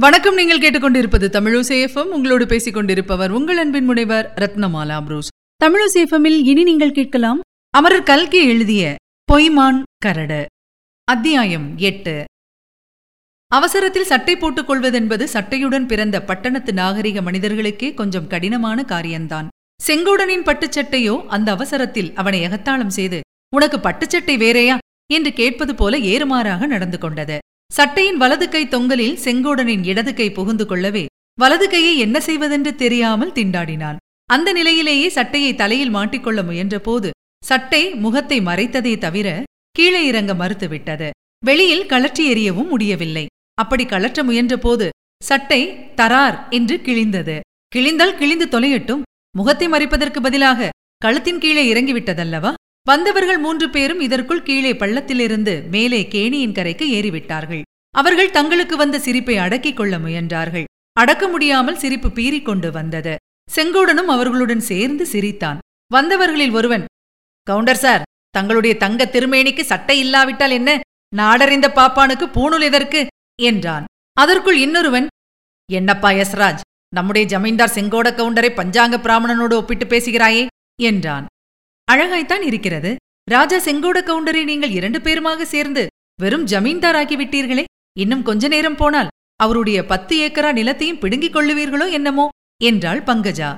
வணக்கம். நீங்கள் கேட்டுக்கொண்டிருப்பது தமிழசேஃபம் உங்களோடு பேசிக் கொண்டிருப்பவர் உங்கள் அன்பின் முனைவர் ரத்னமாலா புரூஸ். தமிழசேஃபமில் இனி நீங்கள் கேட்கலாம் அமரர் கல்கி எழுதிய பொய்மான் கரடு. அத்தியாயம் எட்டு. அவசரத்தில் சட்டை போட்டுக் கொள்வதென்பது சட்டையுடன் பிறந்த பட்டணத்து நாகரிக மனிதர்களுக்கே கொஞ்சம் கடினமான காரியம்தான். செங்கோடனின் பட்டுச்சட்டையோ அந்த அவசரத்தில் அவனை எகத்தாளம் செய்து உனக்கு பட்டுச்சட்டை வேறையா? என்று கேட்பது போல ஏறுமாறாக நடந்து கொண்டது. சட்டையின் வலது கை தொங்கலில் செங்கோடனின் இடது கை புகுந்து கொள்ளவே வலது கையை என்ன செய்வதென்று தெரியாமல் திண்டாடினான் அந்த நிலையிலேயே சட்டையை தலையில் மாட்டிக்கொள்ள முயன்றபோது சட்டை முகத்தை மறைத்ததே தவிர கீழே இறங்க மறுத்துவிட்டது. வெளியில் கழற்றி எறியவும் முடியவில்லை. அப்படி கழற்ற முயன்றபோது சட்டை தரார் என்று கிழிந்தது. கிழிந்தால் கிழிந்து தொலையட்டும். முகத்தை மறைப்பதற்கு பதிலாக கழுத்தின் கீழே இறங்கிவிட்டதல்லவா? வந்தவர்கள் மூன்று பேரும் இதற்குள் கீழே பள்ளத்திலிருந்து மேலே கேணியின் கரைக்கு ஏறிவிட்டார்கள். அவர்கள் தங்களுக்கு வந்த சிரிப்பை அடக்கிக் கொள்ள முயன்றார்கள். அடக்க முடியாமல் சிரிப்பு பீறிக்கொண்டு வந்தது. செங்கோடனும் அவர்களுடன் சேர்ந்து சிரித்தான். வந்தவர்களில் ஒருவன் கவுண்டர் சார் தங்களுடைய தங்க திருமேனிக்கு சட்டை இல்லாவிட்டால் என்ன? நாடறிந்த பாப்பானுக்கு பூணுல் எதற்கு? என்றான். அதற்குள் இன்னொருவன் என்னப்பா யஸ்ராஜ் நம்முடைய ஜமீன்தார் செங்கோட கவுண்டரை பஞ்சாங்க பிராமணனோடு ஒப்பிட்டு பேசுகிறாயே? என்றான். அழகாய்த்தான் இருக்கிறது. ராஜா செங்கோட கவுண்டரை நீங்கள் இரண்டு பேருமாக சேர்ந்து வெறும் ஜமீன்தாராக்கி விட்டீர்களே இன்னும் கொஞ்ச நேரம் போனால் அவருடைய பத்து ஏக்கரா நிலத்தையும் பிடுங்கிக் கொள்ளுவீர்களோ என்னமோ? என்றாள் பங்கஜா.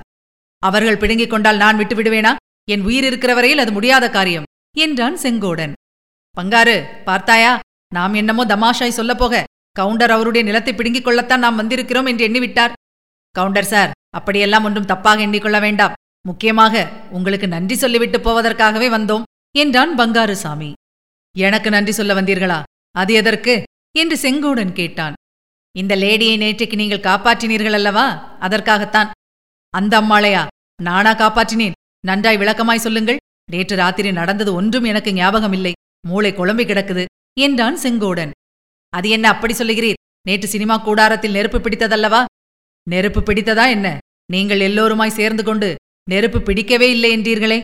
அவர்கள் பிடுங்கிக் கொண்டால் நான் விட்டு விடுவேனா? என் உயிர் இருக்கிற வரையில் அது முடியாத காரியம் என்றான் செங்கோடன். பங்காரு பார்த்தாயா? நாம் என்னமோ தமாஷாய் சொல்லப் போக கவுண்டர் அவருடைய நிலத்தை பிடுங்கிக் கொள்ளத்தான் நாம் வந்திருக்கிறோம் என்று எண்ணிவிட்டார். கவுண்டர் சார் அப்படியெல்லாம் ஒன்றும் தப்பாக எண்ணிக்கொள்ள வேண்டாம். முக்கியமாக உங்களுக்கு நன்றி சொல்லிவிட்டு போவதற்காகவே வந்தோம் என்றான் பங்காருசாமி எனக்கு நன்றி சொல்ல வந்தீர்களா? அது எதற்கு? என்று செங்கோடன் கேட்டான். இந்த லேடியை நேற்றைக்கு நீங்கள் காப்பாற்றினீர்கள் அல்லவா? அதற்காகத்தான். அந்த அம்மாளையா? நானா காப்பாற்றினேன். நன்றாய் விளக்கமாய் சொல்லுங்கள். நேற்று ராத்திரி நடந்தது ஒன்றும் எனக்கு ஞாபகம் இல்லை மூளை குழம்பி கிடக்குது என்றான் செங்கோடன். அது என்ன அப்படி சொல்லுகிறீர்? நேற்று சினிமா கூடாரத்தில் நெருப்பு பிடித்ததல்லவா? நெருப்பு பிடித்ததா என்ன? நீங்கள் எல்லோருமாய் சேர்ந்து கொண்டு நெருப்பு பிடிக்கவே இல்லை என்றீர்களே.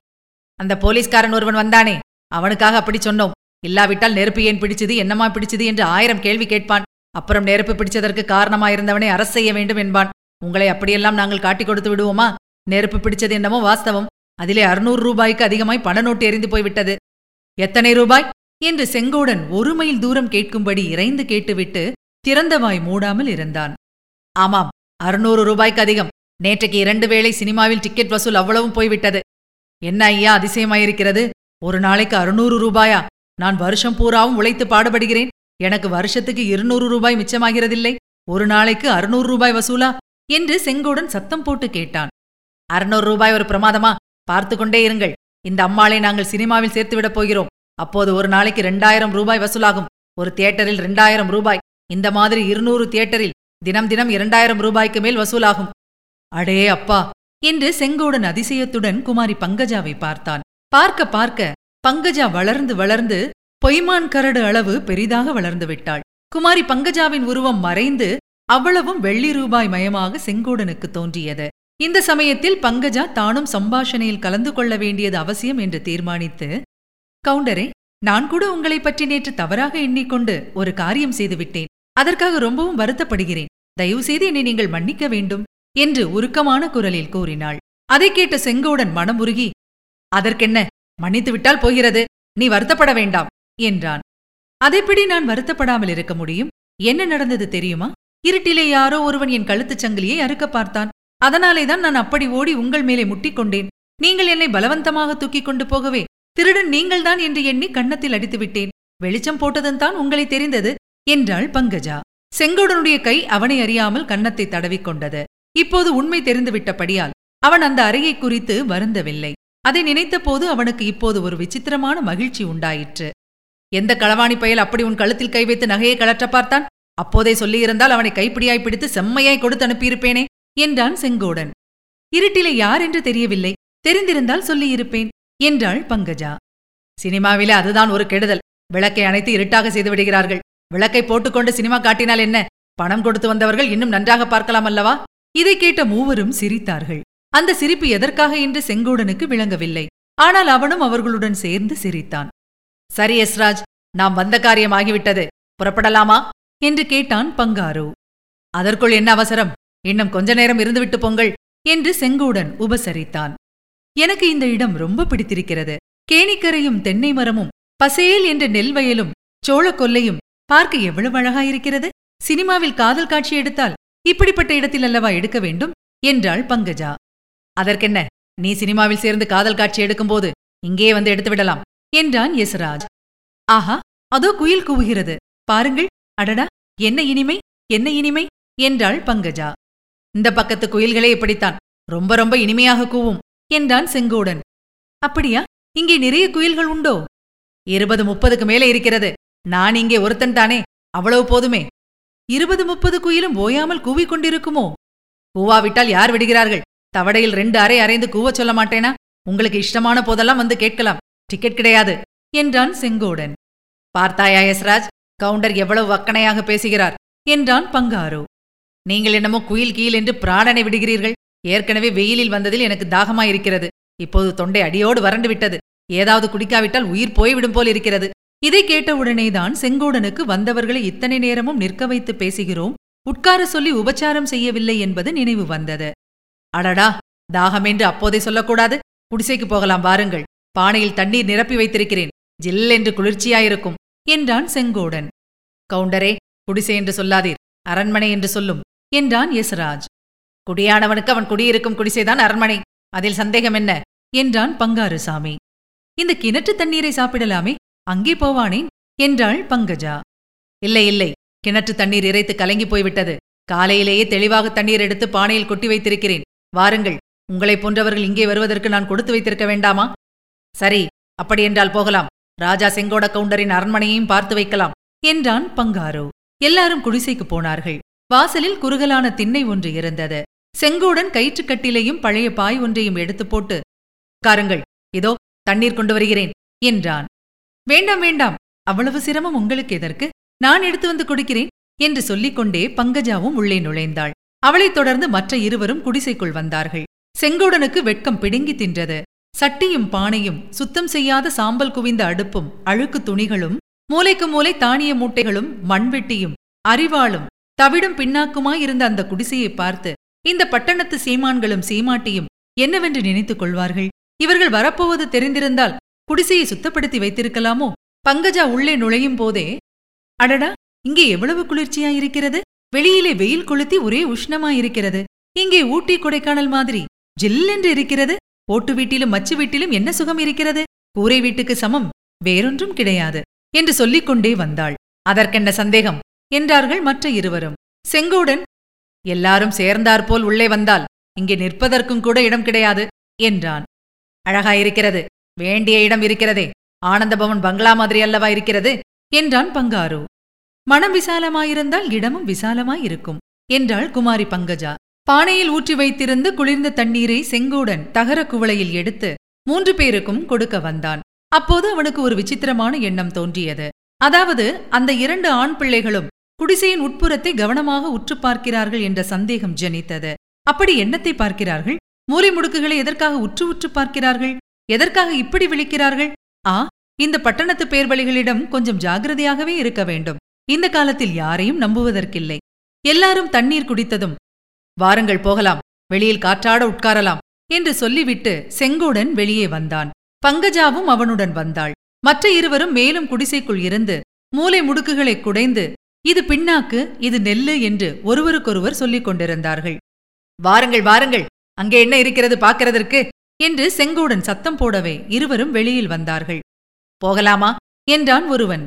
அந்த போலீஸ்காரன் ஒருவன் வந்தானே. அவனுக்காக அப்படி சொன்னோம். இல்லாவிட்டால் நெருப்பு ஏன் பிடிச்சது என்னமா பிடிச்சது என்று ஆயிரம் கேள்வி கேட்பான். அப்புறம் நெருப்பு பிடிச்சதற்கு காரணமாயிருந்தவனை அரசு செய்ய வேண்டும் என்பான். உங்களை அப்படியெல்லாம் நாங்கள் காட்டிக் கொடுத்து விடுவோமா? நெருப்பு பிடிச்சது என்னமோ வாஸ்தவம். அதிலே அறுநூறு ரூபாய்க்கு அதிகமாய் பண நோட்டு எரிந்து போய்விட்டது. எத்தனை ரூபாய்? என்று செங்கோடன் ஒரு மைல் தூரம் கேட்கும்படி இறைந்து கேட்டுவிட்டு திறந்தவாய் மூடாமல் இருந்தான். ஆமாம் அறுநூறு ரூபாய்க்கு அதிகம். நேற்றைக்கு இரண்டு வேளை சினிமாவில் டிக்கெட் வசூல் அவ்வளவும் போய்விட்டது. என்ன ஐயா அதிசயமாயிருக்கிறது? ஒரு நாளைக்கு அறுநூறு ரூபாயா? நான் வருஷம் பூராவும் உழைத்து பாடுபடுகிறேன். எனக்கு வருஷத்துக்கு இருநூறு ரூபாய் மிச்சமாகிறதில்லை. ஒரு நாளைக்கு அறுநூறு ரூபாய் வசூலா? என்று செங்கோடன் சத்தம் போட்டு கேட்டான். அறுநூறு ரூபாய் ஒரு பிரமாதமா? பார்த்து கொண்டே இருங்கள். இந்த அம்மாளை நாங்கள் சினிமாவில் சேர்த்துவிடப் போகிறோம். அப்போது ஒரு நாளைக்கு ரெண்டாயிரம் ரூபாய் வசூலாகும். ஒரு தியேட்டரில் ரெண்டாயிரம் ரூபாய். இந்த மாதிரி இருநூறு தியேட்டரில் தினம் தினம் இரண்டாயிரம் ரூபாய்க்கு மேல் வசூலாகும். அடே அப்பா! என்று செங்கோடன் அதிசயத்துடன் குமாரி பங்கஜாவை பார்த்தான். பார்க்க பார்க்க பங்கஜா வளர்ந்து வளர்ந்து பொய்மான் கரடு அளவு பெரிதாக வளர்ந்து விட்டாள். குமாரி பங்கஜாவின் உருவம் மறைந்து அவ்வளவும் வெள்ளி ரூபாய் மயமாக செங்கோடனுக்கு தோன்றியது. இந்த சமயத்தில் பங்கஜா தானும் சம்பாஷணையில் கலந்து கொள்ள வேண்டியது அவசியம் என்று தீர்மானித்து கவுண்டரே நான் கூட உங்களைப் பற்றி நேற்று தவறாக எண்ணிக்கொண்டு ஒரு காரியம் செய்துவிட்டேன் அதற்காக ரொம்பவும் வருத்தப்படுகிறேன். தயவு செய்து என்னை நீங்கள் மன்னிக்க வேண்டும். என்று உருக்கமான குரலில் கூறினாள். அதைக் கேட்ட செங்கோடன் மனமுருகி அதற்கென்ன? மன்னித்து விட்டால் போகிறது. நீ வருத்தப்பட வேண்டாம் என்றான். அதைப்படி நான் வருத்தப்படாமல் இருக்க முடியும்? என்ன நடந்தது தெரியுமா? இருட்டிலே யாரோ ஒருவன் என் கழுத்துச் சங்கிலியை அறுக்க பார்த்தான். அதனாலேதான் நான் அப்படி ஓடி உங்கள் மேலே முட்டிக்கொண்டேன் நீங்கள் என்னை பலவந்தமாக தூக்கிக் கொண்டு போகவே திருடன் நீங்கள்தான் என்று எண்ணி கன்னத்தில் அடித்து விட்டேன். வெளிச்சம் போட்டதும் தான் உங்களை தெரிந்தது என்றாள் பங்கஜா. செங்கோடனுடைய கை அவனை அறியாமல் கன்னத்தை தடவிக்கொண்டது இப்போது உண்மை தெரிந்துவிட்டபடியால் அவன் அந்த அறையை குறித்து வருந்தவில்லை. அதை நினைத்தபோது அவனுக்கு இப்போது ஒரு விசித்திரமான மகிழ்ச்சி உண்டாயிற்று. எந்த களவாணி பயல் அப்படி உன் கழுத்தில் கை வைத்து நகையை கலற்ற பார்த்தான்? அப்போதே சொல்லியிருந்தால் அவனை கைப்பிடியாய் பிடித்து செம்மையாய் கொடுத்து அனுப்பியிருப்பேனே என்றான் செங்கோடன். இருட்டிலே யார் என்று தெரியவில்லை. தெரிந்திருந்தால் சொல்லியிருப்பேன் என்றாள் பங்கஜா. சினிமாவிலே அதுதான் ஒரு கெடுதல். விளக்கை அணைத்து இருட்டாக செய்து விடுகிறார்கள். விளக்கை போட்டுக்கொண்டு சினிமா காட்டினால் என்ன? பணம் கொடுத்து வந்தவர்கள் இன்னும் நன்றாக பார்க்கலாம் அல்லவா? இதை கேட்ட மூவரும் சிரித்தார்கள். அந்த சிரிப்பு எதற்காக என்று செங்கோடனுக்கு விளங்கவில்லை. ஆனால் அவனும் அவர்களுடன் சேர்ந்து சிரித்தான். சரி எஸ்ராஜ் நாம் வந்த காரியம் ஆகிவிட்டது. புறப்படலாமா? என்று கேட்டான் பங்காரு. அதற்குள் என்ன அவசரம்? இன்னும் கொஞ்ச நேரம் இருந்துவிட்டு பொங்கல் என்று செங்கோடன் உபசரித்தான். எனக்கு இந்த இடம் ரொம்ப பிடித்திருக்கிறது. கேணிக்கரையும் தென்னை மரமும் பசேல் என்ற நெல் வயலும் சோழ கொல்லையும் பார்க்க எவ்வளவு அழகாயிருக்கிறது. சினிமாவில் காதல் காட்சி எடுத்தால் இப்படிப்பட்ட இடத்தில் அல்லவா எடுக்க வேண்டும்? என்றாள் பங்கஜா. அதற்கென்ன? நீ சினிமாவில் சேர்ந்து காதல் காட்சி எடுக்கும்போது இங்கே வந்து எடுத்து விடலாம் என்றான் யசராஜ். ஆஹா அதோ குயில் கூவுகிறது. பாருங்கள். அடடா! என்ன இனிமை? என்ன இனிமை? என்றாள் பங்கஜா. இந்த பக்கத்து குயில்களே இப்படித்தான். ரொம்ப ரொம்ப இனிமையாக கூவும் என்றான் செங்கோடன். அப்படியா? இங்கே நிறைய குயில்கள் உண்டோ? இருபது முப்பதுக்கு மேலே இருக்கிறது. நான் இங்கே ஒருத்தன் தானே. அவ்வளவு போதுமே. இருபது முப்பது குயிலும் ஓயாமல் கூவிக் கொண்டிருக்குமோ? கூவாவிட்டால் யார் விடுகிறார்கள்? தவடையில் ரெண்டு அறை அறைந்து கூவச் சொல்ல மாட்டேனா? உங்களுக்கு இஷ்டமான போதெல்லாம் வந்து கேட்கலாம். டிக்கெட் கிடையாது என்றான் செங்கோடன். பார்த்தாயா யஸ்ராஜ் கவுண்டர் எவ்வளவு வக்கனையாக பேசுகிறார் என்றான் பங்காரு. நீங்கள் என்னமோ குயில் கீழ் என்று பிராணனை விடுகிறீர்கள். ஏற்கனவே வெயிலில் வந்ததில் எனக்கு தாகமாயிருக்கிறது. இப்போது தொண்டை அடியோடு வறண்டு விட்டது. ஏதாவது குடிக்காவிட்டால் உயிர் போய்விடும் போல் இருக்கிறது. இதை கேட்டவுடனேதான் செங்கோடனுக்கு வந்தவர்களை இத்தனை நேரமும் நிற்க வைத்து பேசுகிறோம் உட்கார சொல்லி உபச்சாரம் செய்யவில்லை என்பது நினைவு வந்தது. அடடா தாகம் என்று அப்போதே சொல்லக்கூடாது. குடிசைக்கு போகலாம் வாருங்கள். பானையில் தண்ணீர் நிரப்பி வைத்திருக்கிறேன். ஜில் என்று குளிர்ச்சியாயிருக்கும் என்றான் செங்கோடன். கவுண்டரே குடிசை என்று சொல்லாதீர். அரண்மனை என்று சொல்லும் என்றான் யசராஜ். குடியானவனுக்கு அவன் குடியிருக்கும் குடிசைதான் அரண்மனை. அதில் சந்தேகம் என்ன? என்றான் பங்காருசாமி. இந்த கிணற்று தண்ணீரை சாப்பிடலாமே? அங்கே போவானேன் என்றாள் பங்கஜா. இல்லை இல்லை கிணற்று தண்ணீர் இறைத்து கலங்கி போய்விட்டது. காலையிலேயே தெளிவாக தண்ணீர் எடுத்து பானையில் கொட்டி வைத்திருக்கிறேன். வாருங்கள் உங்களைப் போன்றவர்கள் இங்கே வருவதற்கு நான் கொடுத்து வைத்திருக்க வேண்டாமா? சரி அப்படியென்றால் போகலாம். ராஜா செங்கோட கவுண்டரின் அரண்மனையையும் பார்த்து வைக்கலாம் என்றான் பங்காரு. எல்லாரும் குடிசைக்கு போனார்கள். வாசலில் குறுகலான திண்ணை ஒன்று இருந்தது. செங்கோடன் கயிற்றுக்கட்டிலையும் பழைய பாய் ஒன்றையும் எடுத்துப் போட்டு உட்காருங்கள் இதோ தண்ணீர் கொண்டு வருகிறேன் என்றான். வேண்டாம் வேண்டாம். அவ்வளவு சிரமம் உங்களுக்கு எதற்கு? நான் எடுத்து வந்து கொடுக்கிறேன் என்று சொல்லிக்கொண்டே பங்கஜாவும் உள்ளே நுழைந்தாள். அவளைத் தொடர்ந்து மற்ற இருவரும் குடிசைக்குள் வந்தார்கள். செங்கோடனுக்கு வெட்கம் பிடுங்கி தின்றது. சட்டியும் பானையும் சுத்தம் செய்யாத சாம்பல் குவிந்த அடுப்பும் அழுக்கு துணிகளும் மூலைக்கு மூலை தானிய மூட்டைகளும் மண்வெட்டியும் அரிவாளும் தவிடும் பின்னாக்குமாயிருந்த அந்த குடிசையை பார்த்து இந்த பட்டணத்து சீமான்களும் சீமாட்டியும் என்னவென்று நினைத்துக் கொள்வார்கள்? இவர்கள் வரப்போவது தெரிந்திருந்தால் குடிசையை சுத்தப்படுத்தி வைத்திருக்கலாமோ? பங்கஜா உள்ளே நுழையும் போதே அடடா இங்கே எவ்வளவு குளிர்ச்சியாயிருக்கிறது? வெளியிலே வெயில் கொளுத்தி ஒரே உஷ்ணமாயிருக்கிறது. இங்கே ஊட்டி கொடைக்கானல் மாதிரி ஜில்லென்று இருக்கிறது. ஓட்டு வீட்டிலும் மச்சு வீட்டிலும் என்ன சுகம் இருக்கிறது? கூரை வீட்டுக்கு சமம் வேறொன்றும் கிடையாது என்று சொல்லிக் கொண்டே வந்தாள். அதற்கென்ன சந்தேகம்? என்றார்கள் மற்ற இருவரும். செங்கோடன் எல்லாரும் சேர்ந்தாற்போல் உள்ளே வந்தால் இங்கே நிற்பதற்கும் கூட இடம் கிடையாது என்றான். அழகாயிருக்கிறது வேண்டிய இடம் இருக்கிறதே. ஆனந்தபவன் பங்களா மாதிரி அல்லவா இருக்கிறது? என்றான் பங்காரு. மனம் விசாலமாயிருந்தால் இடமும் விசாலமாயிருக்கும் என்றாள் குமாரி பங்கஜா. பானையில் ஊற்றி வைத்திருந்து குளிர்ந்த தண்ணீரை செங்கோடன் தகர குவளையில் எடுத்து மூன்று பேருக்கும் கொடுக்க வந்தான். அப்போது அவனுக்கு ஒரு விசித்திரமான எண்ணம் தோன்றியது. அதாவது அந்த இரண்டு ஆண் பிள்ளைகளும் குடிசையின் உட்புறத்தை கவனமாக உற்று பார்க்கிறார்கள் என்ற சந்தேகம் ஜனித்தது. அப்படி எண்ணத்தை பார்க்கிறார்கள்? மூலை முடுக்குகளை எதற்காக உற்று உற்று பார்க்கிறார்கள்? எதற்காக இப்படி விழிக்கிறார்கள்? ஆ இந்த பட்டணத்து பேர்வழிகளிடம் கொஞ்சம் ஜாகிரதையாகவே இருக்க வேண்டும். இந்த காலத்தில் யாரையும் நம்புவதற்கில்லை. எல்லாரும் தண்ணீர் குடித்ததும் வாருங்கள் போகலாம் வெளியில் காற்றாட உட்காரலாம் என்று சொல்லிவிட்டு செங்கோடன் வெளியே வந்தான். பங்கஜாவும் அவனுடன் வந்தாள். மற்ற இருவரும் மேலும் குடிசைக்குள் இருந்து மூலை முடுக்குகளை குடைந்து இது பின்னாக்கு இது நெல்லு என்று ஒருவருக்கொருவர் சொல்லிக் கொண்டிருந்தார்கள். வாருங்கள் வாருங்கள் அங்கே என்ன இருக்கிறது பார்க்கிறதற்கு? என்று செங்கோடன் சத்தம் போடவே இருவரும் வெளியில் வந்தார்கள். போகலாமா? என்றான் ஒருவன்.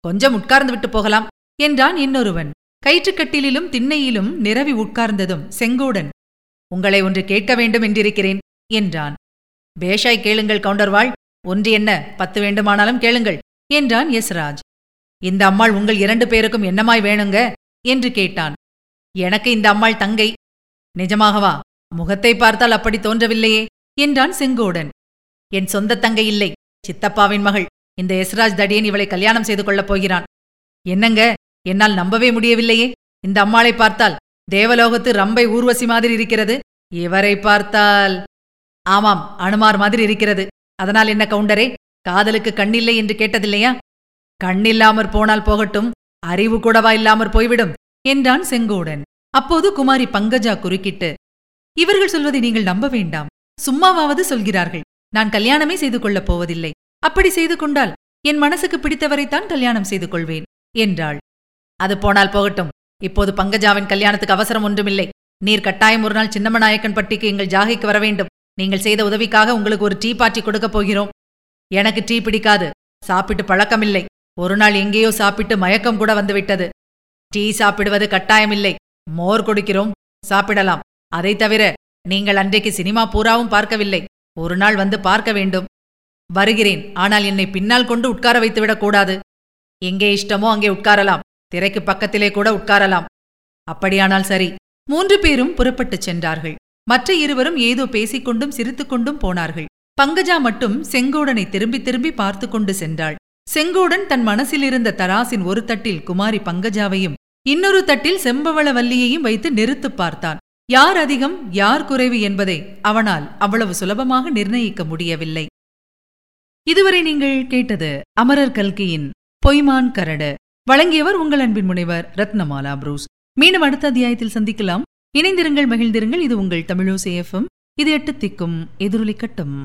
கொஞ்சம் உட்கார்ந்து விட்டு போகலாம் என்றான் இன்னொருவன். கயிற்றுக்கட்டிலும் திண்ணையிலும் நிரவி உட்கார்ந்ததும் செங்கோடன். உங்களை ஒன்று கேட்க வேண்டும் என்றிருக்கிறேன் என்றான். பேஷாய் கேளுங்கள் கவுண்டர்வாள். ஒன்று என்ன பத்து வேண்டுமானாலும் கேளுங்கள் என்றான் யஸ்ராஜ். இந்த அம்மாள் உங்கள் இரண்டு பேருக்கும் என்னமாய் வேணுங்க? என்று கேட்டான். எனக்கு இந்த அம்மாள் தங்கை. நிஜமாகவா? முகத்தை பார்த்தால் அப்படி தோன்றவில்லையே. என்றான் செங்கோடன். என் சொந்த தங்கை இல்லை சித்தப்பாவின் மகள். இந்த எஸ்ராஜ் தடியன் இவளை கல்யாணம் செய்து கொள்ளப் போகிறான். என்னங்க? என்னால் நம்பவே முடியவில்லையே. இந்த அம்மாளை பார்த்தால் தேவலோகத்து ரம்பை ஊர்வசி மாதிரி இருக்கிறது. இவரை பார்த்தால் ஆமாம் அனுமார் மாதிரி இருக்கிறது. அதனால் என்ன கவுண்டரே காதலுக்கு கண்ணில்லை என்று கேட்டதில்லையா? கண்ணில்லாமற் போனால் போகட்டும் அறிவு கூடவா இல்லாமற் போய்விடும் என்றான் செங்கோடன். அப்போது குமாரி பங்கஜா குறுக்கிட்டு இவர்கள் சொல்வதை நீங்கள் நம்ப வேண்டாம். சும்மாவாவது சொல்கிறார்கள் நான் கல்யாணமே செய்து கொள்ளப் போவதில்லை. அப்படி செய்து கொண்டால் என் மனசுக்கு பிடித்தவரைத்தான் கல்யாணம் செய்து கொள்வேன் என்றாள். அது போனால் போகட்டும். இப்போது பங்கஜாவின் கல்யாணத்துக்கு அவசரம் ஒன்றுமில்லை. நீர் கட்டாயம் ஒரு நாள் சின்னமநாயக்கன் பட்டிக்கு எங்கள் ஜாகைக்கு வர வேண்டும். நீங்கள் செய்த உதவிக்காக உங்களுக்கு ஒரு டீ பாட்டி கொடுக்கப் போகிறோம். எனக்கு டீ பிடிக்காது. சாப்பிட்டு பழக்கமில்லை. ஒரு நாள் எங்கேயோ சாப்பிட்டு மயக்கம் கூட வந்துவிட்டது டீ சாப்பிடுவது கட்டாயமில்லை. மோர் கொடுக்கிறோம். சாப்பிடலாம். அதைத் தவிர நீங்கள் அன்றைக்கு சினிமா பூராவும் பார்க்கவில்லை. ஒரு நாள் வந்து பார்க்க வேண்டும். வருகிறேன். ஆனால் என்னை பின்னால் கொண்டு உட்கார வைத்துவிடக் கூடாது எங்கே இஷ்டமோ அங்கே உட்காரலாம். திரைக்கு பக்கத்திலே கூட உட்காரலாம். அப்படியானால் சரி. மூன்று பேரும் புறப்பட்டுச் சென்றார்கள். மற்ற இருவரும் ஏதோ பேசிக்கொண்டும் சிரித்துக்கொண்டும் போனார்கள். பங்கஜா மட்டும் செங்கோடனை திரும்பி திரும்பி பார்த்து கொண்டு சென்றாள். செங்கோடன் தன் மனசிலிருந்த தராசின் ஒரு தட்டில் குமாரி பங்கஜாவையும் இன்னொரு தட்டில் செம்பவள வல்லியையும் வைத்து நிறுத்துப் பார்த்தான். யார் அதிகம் யார் குறைவு என்பதை அவனால் அவ்வளவு சுலபமாக நிர்ணயிக்க முடியவில்லை. இதுவரை நீங்கள் கேட்டது அமரர் கல்கியின் பொய்மான் கரடு. வழங்கியவர் உங்கள் அன்பின் முனைவர் ரத்னமாலா புரூஸ். மீண்டும் அடுத்த அத்தியாயத்தில் சந்திக்கலாம். இணைந்திருங்கள் மகிழ்ந்திருங்கள். இது உங்கள் தமிழோசேஃபம் இது எட்டு திக்கும் எதிரொலிக்கட்டும்